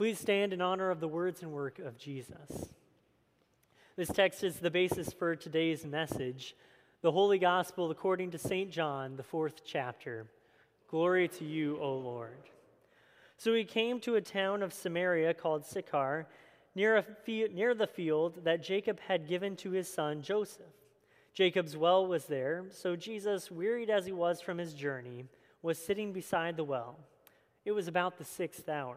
Please stand in honor of the words and work of Jesus. This text is the basis for today's message, the Holy Gospel according to St. John, the fourth chapter. Glory to you, O Lord. So he came to a town of Samaria called Sychar, near, fi- near the field that Jacob had given to his son Joseph. Jacob's well was there, so Jesus, wearied as he was from his journey, was sitting beside the well. It was about the sixth hour.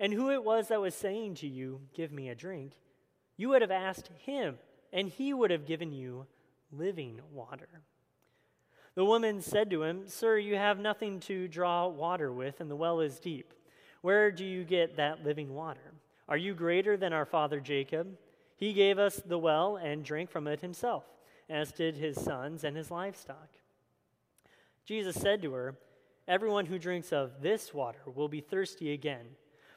and who it was that was saying to you, Give me a drink, you would have asked him, and he would have given you living water. The woman said to him, Sir, you have nothing to draw water with, and the well is deep. Where do you get that living water? Are you greater than our father Jacob? He gave us the well and drank from it himself, as did his sons and his livestock. Jesus said to her, Everyone who drinks of this water will be thirsty again.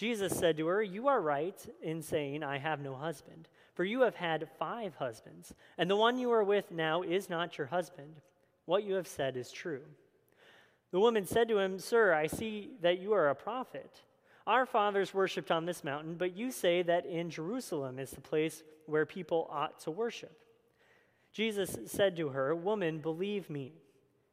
Jesus said to her, You are right in saying, I have no husband, for you have had five husbands, and the one you are with now is not your husband. What you have said is true. The woman said to him, Sir, I see that you are a prophet. Our fathers worshipped on this mountain, but you say that in Jerusalem is the place where people ought to worship. Jesus said to her, Woman, believe me.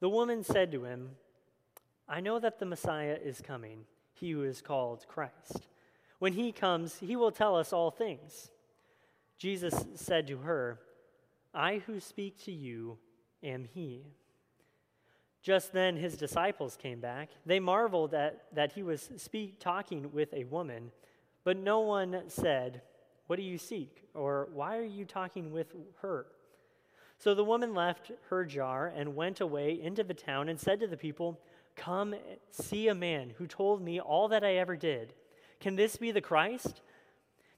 The woman said to him, I know that the Messiah is coming, he who is called Christ. When he comes, he will tell us all things. Jesus said to her, I who speak to you am he. Just then his disciples came back. They marveled at that he was speak, talking with a woman, but no one said, What do you seek? or Why are you talking with her? So the woman left her jar and went away into the town and said to the people, Come see a man who told me all that I ever did. Can this be the Christ?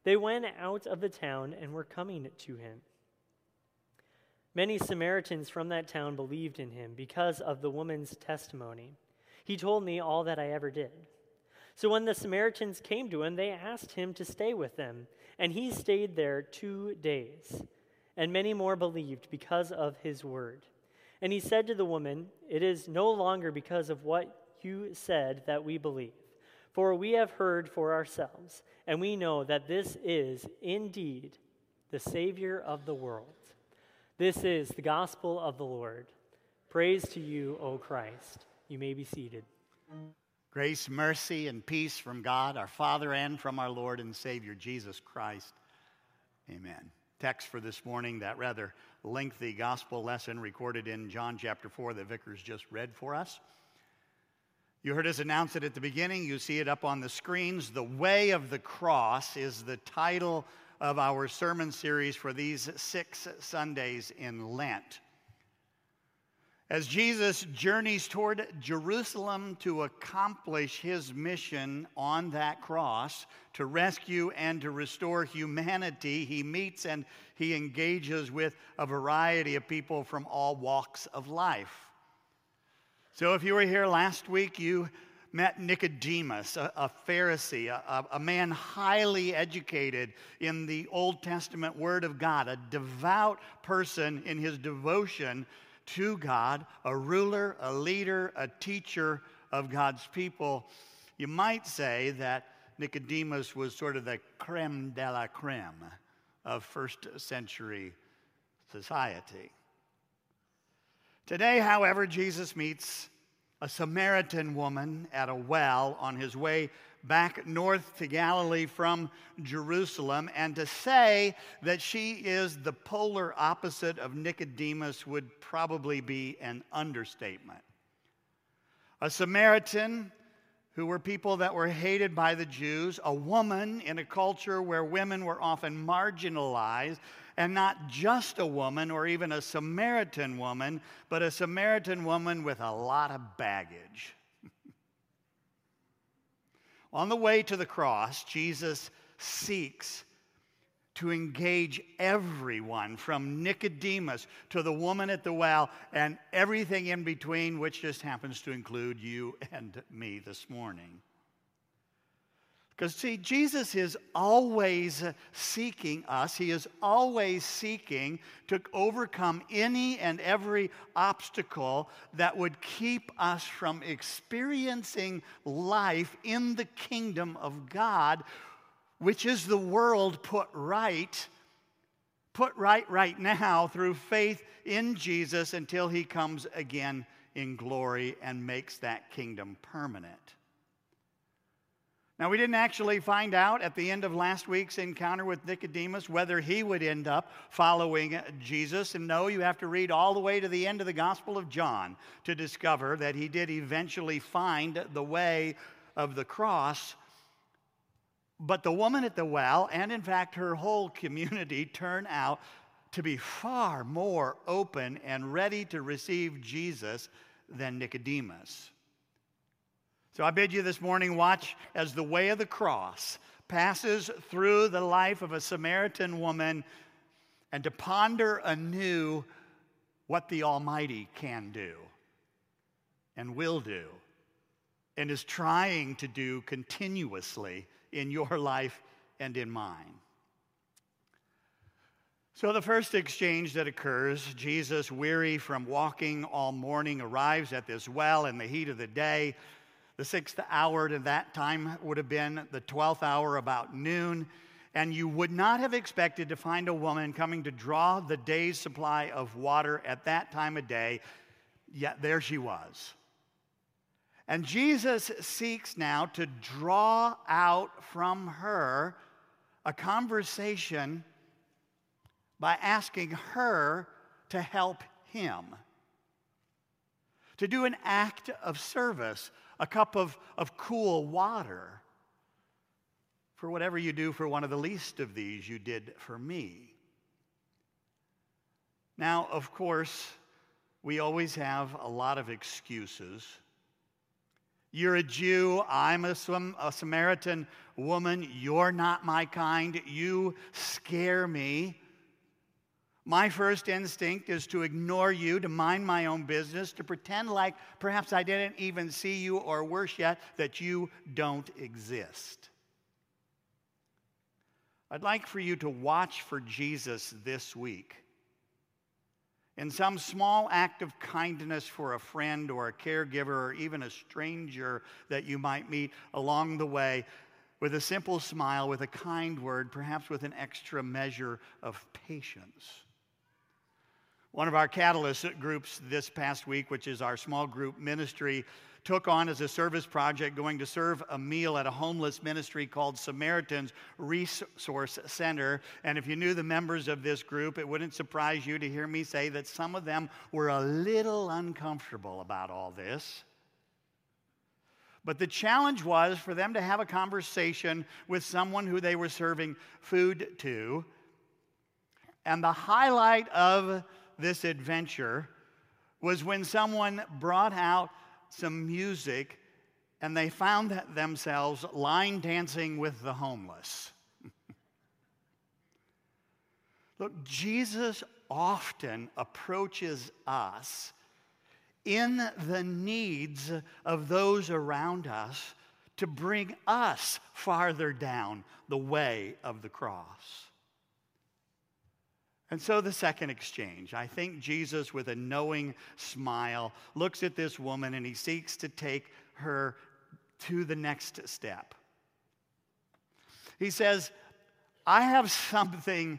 They went out of the town and were coming to him. Many Samaritans from that town believed in him because of the woman's testimony. He told me all that I ever did. So when the Samaritans came to him, they asked him to stay with them, and he stayed there two days and many more believed because of his word. And he said to the woman, It is no longer because of what you said that we believe, for we have heard for ourselves, and we know that this is indeed the Savior of the world. This is the gospel of the Lord. Praise to you, O Christ. You may be seated. Grace, mercy, and peace from God, our Father, and from our Lord and Savior, Jesus Christ. Amen text for this morning, that rather lengthy gospel lesson recorded in John chapter 4 that Vickers just read for us. You heard us announce it at the beginning. You see it up on the screens. The Way of the Cross is the title of our sermon series for these six Sundays in Lent. As Jesus journeys toward Jerusalem to accomplish his mission on that cross, to rescue and to restore humanity, he meets and he engages with a variety of people from all walks of life. So, if you were here last week, you met Nicodemus, a, a Pharisee, a, a man highly educated in the Old Testament Word of God, a devout person in his devotion to God, a ruler, a leader, a teacher of God's people. You might say that Nicodemus was sort of the creme de la creme of first century society. Today, however, Jesus meets a Samaritan woman at a well on his way back north to Galilee from Jerusalem. And to say that she is the polar opposite of Nicodemus would probably be an understatement. A Samaritan who were people that were hated by the Jews, a woman in a culture where women were often marginalized, and not just a woman or even a Samaritan woman, but a Samaritan woman with a lot of baggage. On the way to the cross, Jesus seeks to engage everyone from Nicodemus to the woman at the well and everything in between, which just happens to include you and me this morning. Because, see, Jesus is always seeking us. He is always seeking to overcome any and every obstacle that would keep us from experiencing life in the kingdom of God, which is the world put right, put right right now through faith in Jesus until he comes again in glory and makes that kingdom permanent. Now, we didn't actually find out at the end of last week's encounter with Nicodemus whether he would end up following Jesus. And no, you have to read all the way to the end of the Gospel of John to discover that he did eventually find the way of the cross. But the woman at the well, and in fact her whole community, turn out to be far more open and ready to receive Jesus than Nicodemus. So I bid you this morning watch as the way of the cross passes through the life of a Samaritan woman and to ponder anew what the Almighty can do and will do and is trying to do continuously in your life and in mine. So, the first exchange that occurs, Jesus, weary from walking all morning, arrives at this well in the heat of the day. The sixth hour to that time would have been the 12th hour, about noon. And you would not have expected to find a woman coming to draw the day's supply of water at that time of day, yet there she was. And Jesus seeks now to draw out from her a conversation by asking her to help him, to do an act of service a cup of, of cool water. For whatever you do for one of the least of these, you did for me. Now, of course, we always have a lot of excuses. You're a Jew, I'm a, a Samaritan woman, you're not my kind, you scare me. My first instinct is to ignore you, to mind my own business, to pretend like perhaps I didn't even see you, or worse yet, that you don't exist. I'd like for you to watch for Jesus this week. In some small act of kindness for a friend or a caregiver or even a stranger that you might meet along the way, with a simple smile, with a kind word, perhaps with an extra measure of patience. One of our catalyst groups this past week, which is our small group ministry, took on as a service project going to serve a meal at a homeless ministry called Samaritan's Resource Center. And if you knew the members of this group, it wouldn't surprise you to hear me say that some of them were a little uncomfortable about all this. But the challenge was for them to have a conversation with someone who they were serving food to. And the highlight of this adventure was when someone brought out some music and they found themselves line dancing with the homeless. Look, Jesus often approaches us in the needs of those around us to bring us farther down the way of the cross. And so the second exchange, I think Jesus, with a knowing smile, looks at this woman and he seeks to take her to the next step. He says, I have something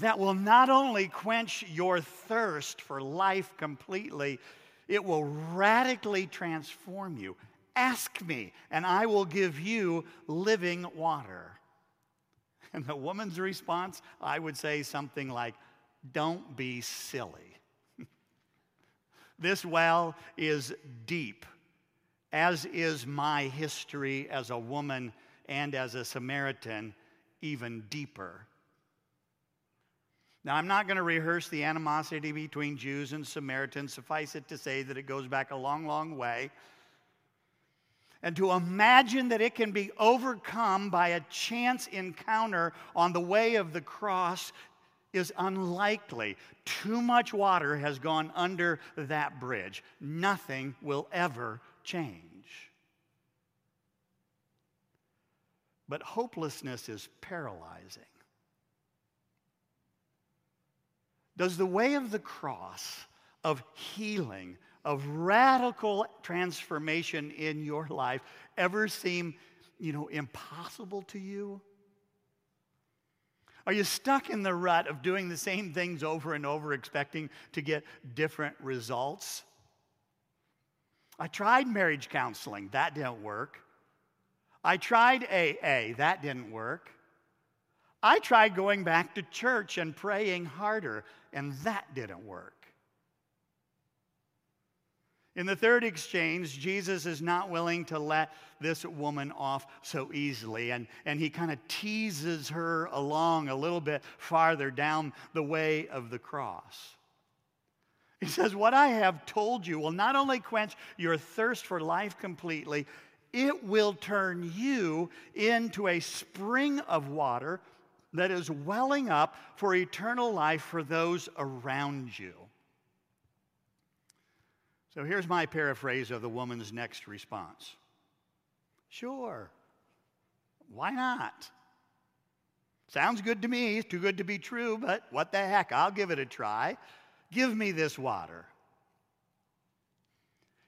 that will not only quench your thirst for life completely, it will radically transform you. Ask me, and I will give you living water. And the woman's response, I would say something like, Don't be silly. this well is deep, as is my history as a woman and as a Samaritan, even deeper. Now, I'm not going to rehearse the animosity between Jews and Samaritans. Suffice it to say that it goes back a long, long way and to imagine that it can be overcome by a chance encounter on the way of the cross is unlikely. Too much water has gone under that bridge. Nothing will ever change. But hopelessness is paralyzing. Does the way of the cross, of healing, of radical transformation in your life ever seem, you know, impossible to you? Are you stuck in the rut of doing the same things over and over, expecting to get different results? I tried marriage counseling, that didn't work. I tried AA, that didn't work. I tried going back to church and praying harder, and that didn't work. In the third exchange, Jesus is not willing to let this woman off so easily, and, and he kind of teases her along a little bit farther down the way of the cross. He says, What I have told you will not only quench your thirst for life completely, it will turn you into a spring of water that is welling up for eternal life for those around you. So here's my paraphrase of the woman's next response Sure. Why not? Sounds good to me. It's too good to be true, but what the heck? I'll give it a try. Give me this water.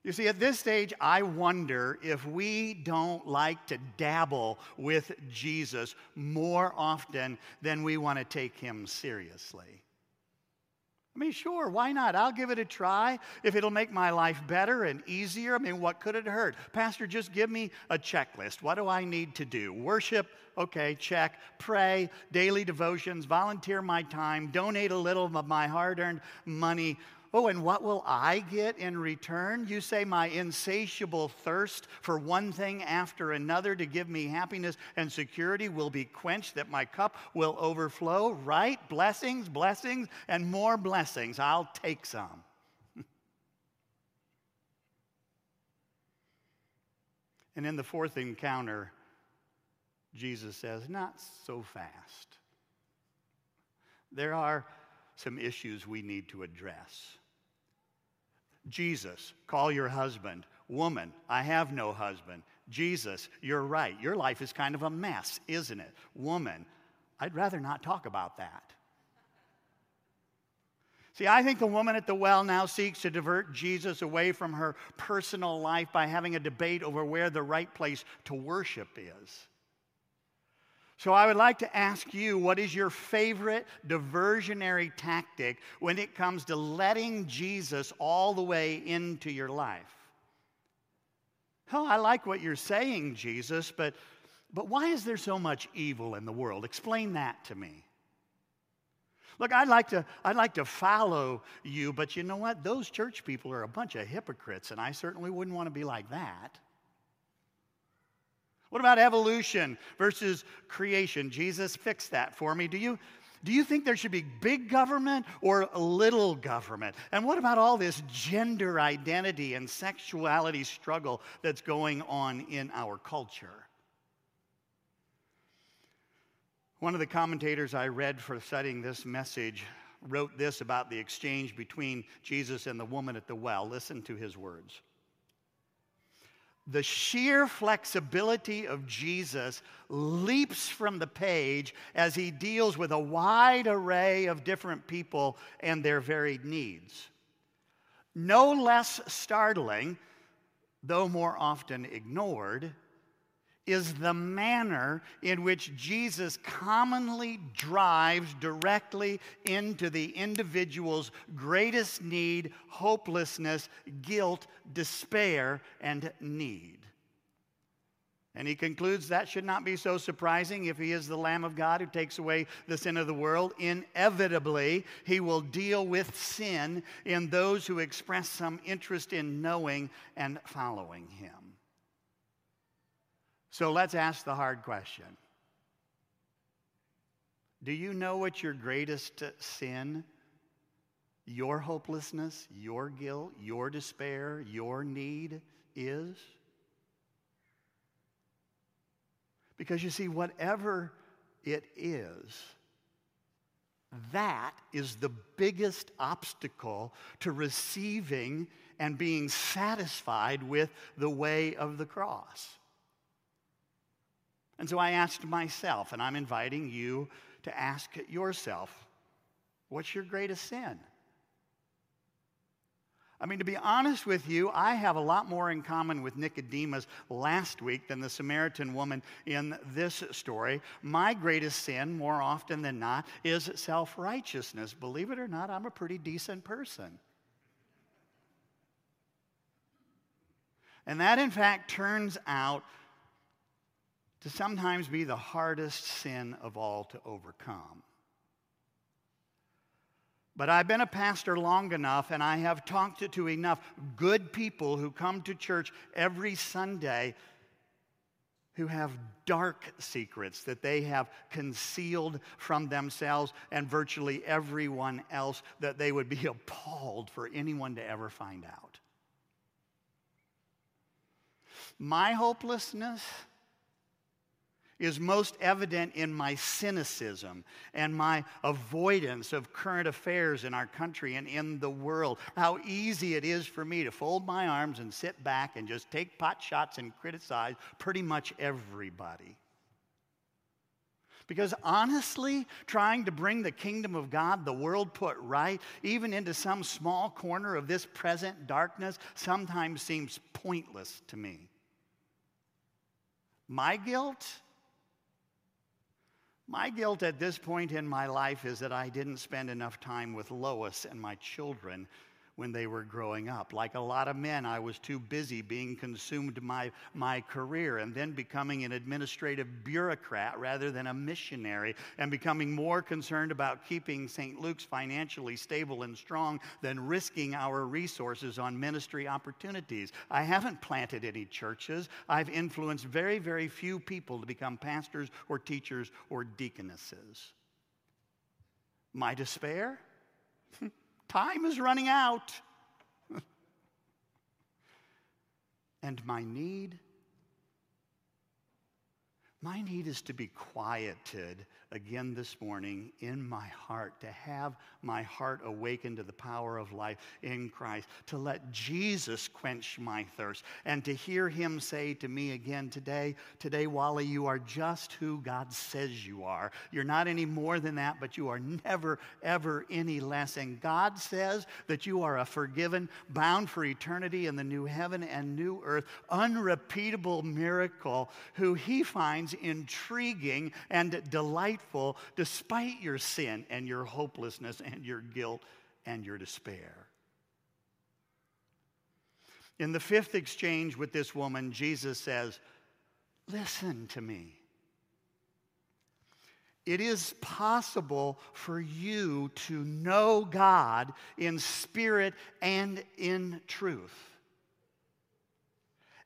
You see, at this stage, I wonder if we don't like to dabble with Jesus more often than we want to take him seriously. I mean, sure, why not? I'll give it a try if it'll make my life better and easier. I mean, what could it hurt? Pastor, just give me a checklist. What do I need to do? Worship, okay, check. Pray, daily devotions, volunteer my time, donate a little of my hard earned money. Oh, and what will I get in return? You say, My insatiable thirst for one thing after another to give me happiness and security will be quenched, that my cup will overflow, right? Blessings, blessings, and more blessings. I'll take some. and in the fourth encounter, Jesus says, Not so fast. There are some issues we need to address. Jesus, call your husband. Woman, I have no husband. Jesus, you're right. Your life is kind of a mess, isn't it? Woman, I'd rather not talk about that. See, I think the woman at the well now seeks to divert Jesus away from her personal life by having a debate over where the right place to worship is. So I would like to ask you what is your favorite diversionary tactic when it comes to letting Jesus all the way into your life? Oh, I like what you're saying, Jesus, but, but why is there so much evil in the world? Explain that to me. Look, I'd like, to, I'd like to follow you, but you know what? Those church people are a bunch of hypocrites, and I certainly wouldn't want to be like that. What about evolution versus creation? Jesus fixed that for me. Do you, do you think there should be big government or little government? And what about all this gender identity and sexuality struggle that's going on in our culture? One of the commentators I read for studying this message wrote this about the exchange between Jesus and the woman at the well. Listen to his words. The sheer flexibility of Jesus leaps from the page as he deals with a wide array of different people and their varied needs. No less startling, though more often ignored, is the manner in which Jesus commonly drives directly into the individual's greatest need, hopelessness, guilt, despair, and need. And he concludes that should not be so surprising if he is the Lamb of God who takes away the sin of the world. Inevitably, he will deal with sin in those who express some interest in knowing and following him. So let's ask the hard question Do you know what your greatest sin, your hopelessness, your guilt, your despair, your need is? Because you see, whatever it is, that is the biggest obstacle to receiving and being satisfied with the way of the cross. And so I asked myself, and I'm inviting you to ask yourself, what's your greatest sin? I mean, to be honest with you, I have a lot more in common with Nicodemus last week than the Samaritan woman in this story. My greatest sin, more often than not, is self righteousness. Believe it or not, I'm a pretty decent person. And that, in fact, turns out to sometimes be the hardest sin of all to overcome. But I've been a pastor long enough and I have talked to enough good people who come to church every Sunday who have dark secrets that they have concealed from themselves and virtually everyone else that they would be appalled for anyone to ever find out. My hopelessness is most evident in my cynicism and my avoidance of current affairs in our country and in the world. How easy it is for me to fold my arms and sit back and just take pot shots and criticize pretty much everybody. Because honestly, trying to bring the kingdom of God, the world put right, even into some small corner of this present darkness, sometimes seems pointless to me. My guilt my guilt at this point in my life is that I didn't spend enough time with Lois and my children when they were growing up. Like a lot of men, I was too busy being consumed my my career and then becoming an administrative bureaucrat rather than a missionary and becoming more concerned about keeping St. Luke's financially stable and strong than risking our resources on ministry opportunities. I haven't planted any churches. I've influenced very, very few people to become pastors or teachers or deaconesses. My despair? Time is running out. and my need? My need is to be quieted again this morning in my heart, to have my heart awakened to the power of life in Christ, to let Jesus quench my thirst, and to hear him say to me again today, today, Wally, you are just who God says you are. You're not any more than that, but you are never, ever any less. And God says that you are a forgiven, bound for eternity in the new heaven and new earth, unrepeatable miracle who he finds intriguing and delightful despite your sin and your hopelessness and your guilt and your despair. In the fifth exchange with this woman, Jesus says, Listen to me. It is possible for you to know God in spirit and in truth.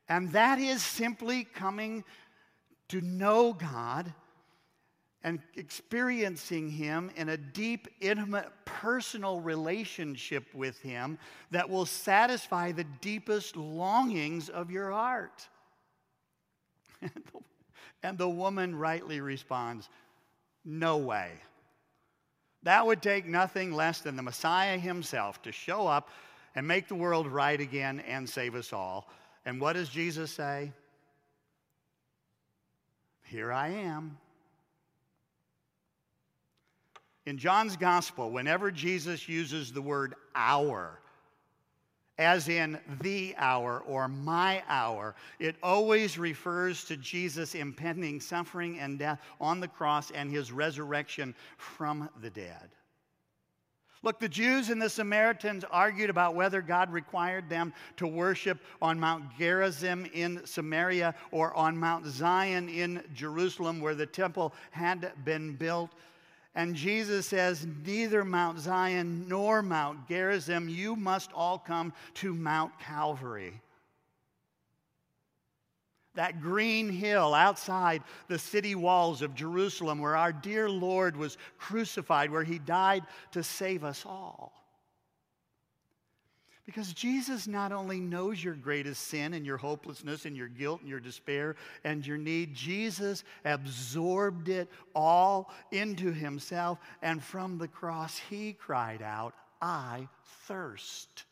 And that is simply coming to know God and experiencing Him in a deep, intimate, personal relationship with Him that will satisfy the deepest longings of your heart. and the woman rightly responds, No way. That would take nothing less than the Messiah himself to show up and make the world right again and save us all. And what does Jesus say? Here I am. In John's gospel, whenever Jesus uses the word hour, as in the hour or my hour, it always refers to Jesus' impending suffering and death on the cross and his resurrection from the dead. Look, the Jews and the Samaritans argued about whether God required them to worship on Mount Gerizim in Samaria or on Mount Zion in Jerusalem, where the temple had been built. And Jesus says, Neither Mount Zion nor Mount Gerizim, you must all come to Mount Calvary. That green hill outside the city walls of Jerusalem, where our dear Lord was crucified, where he died to save us all. Because Jesus not only knows your greatest sin and your hopelessness and your guilt and your despair and your need, Jesus absorbed it all into himself. And from the cross, he cried out, I thirst.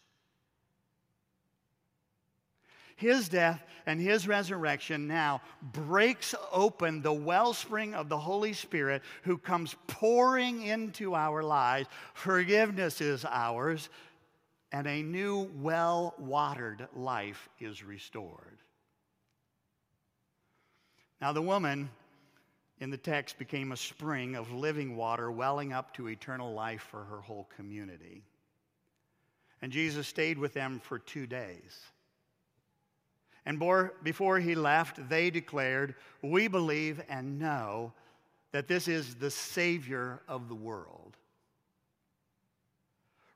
His death and his resurrection now breaks open the wellspring of the Holy Spirit who comes pouring into our lives. Forgiveness is ours and a new, well watered life is restored. Now, the woman in the text became a spring of living water welling up to eternal life for her whole community. And Jesus stayed with them for two days. And before he left, they declared, We believe and know that this is the Savior of the world.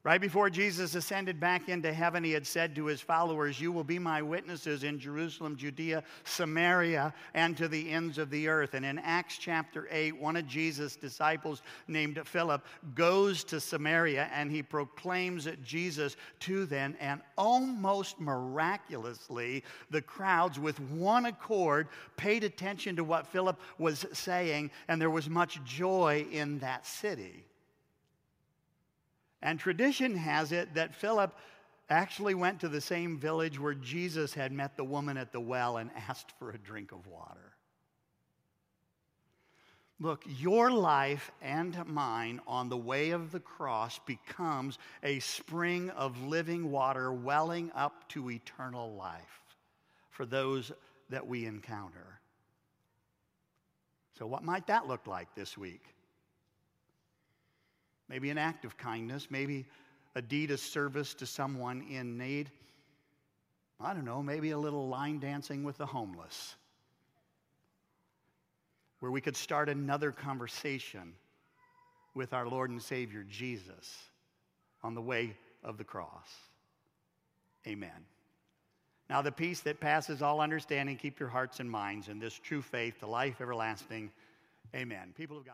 Right before Jesus ascended back into heaven, he had said to his followers, You will be my witnesses in Jerusalem, Judea, Samaria, and to the ends of the earth. And in Acts chapter 8, one of Jesus' disciples named Philip goes to Samaria and he proclaims Jesus to them. And almost miraculously, the crowds, with one accord, paid attention to what Philip was saying, and there was much joy in that city. And tradition has it that Philip actually went to the same village where Jesus had met the woman at the well and asked for a drink of water. Look, your life and mine on the way of the cross becomes a spring of living water welling up to eternal life for those that we encounter. So, what might that look like this week? Maybe an act of kindness, maybe a deed of service to someone in need. I don't know, maybe a little line dancing with the homeless, where we could start another conversation with our Lord and Savior Jesus on the way of the cross. Amen. Now, the peace that passes all understanding, keep your hearts and minds in this true faith, the life everlasting. Amen. People of God.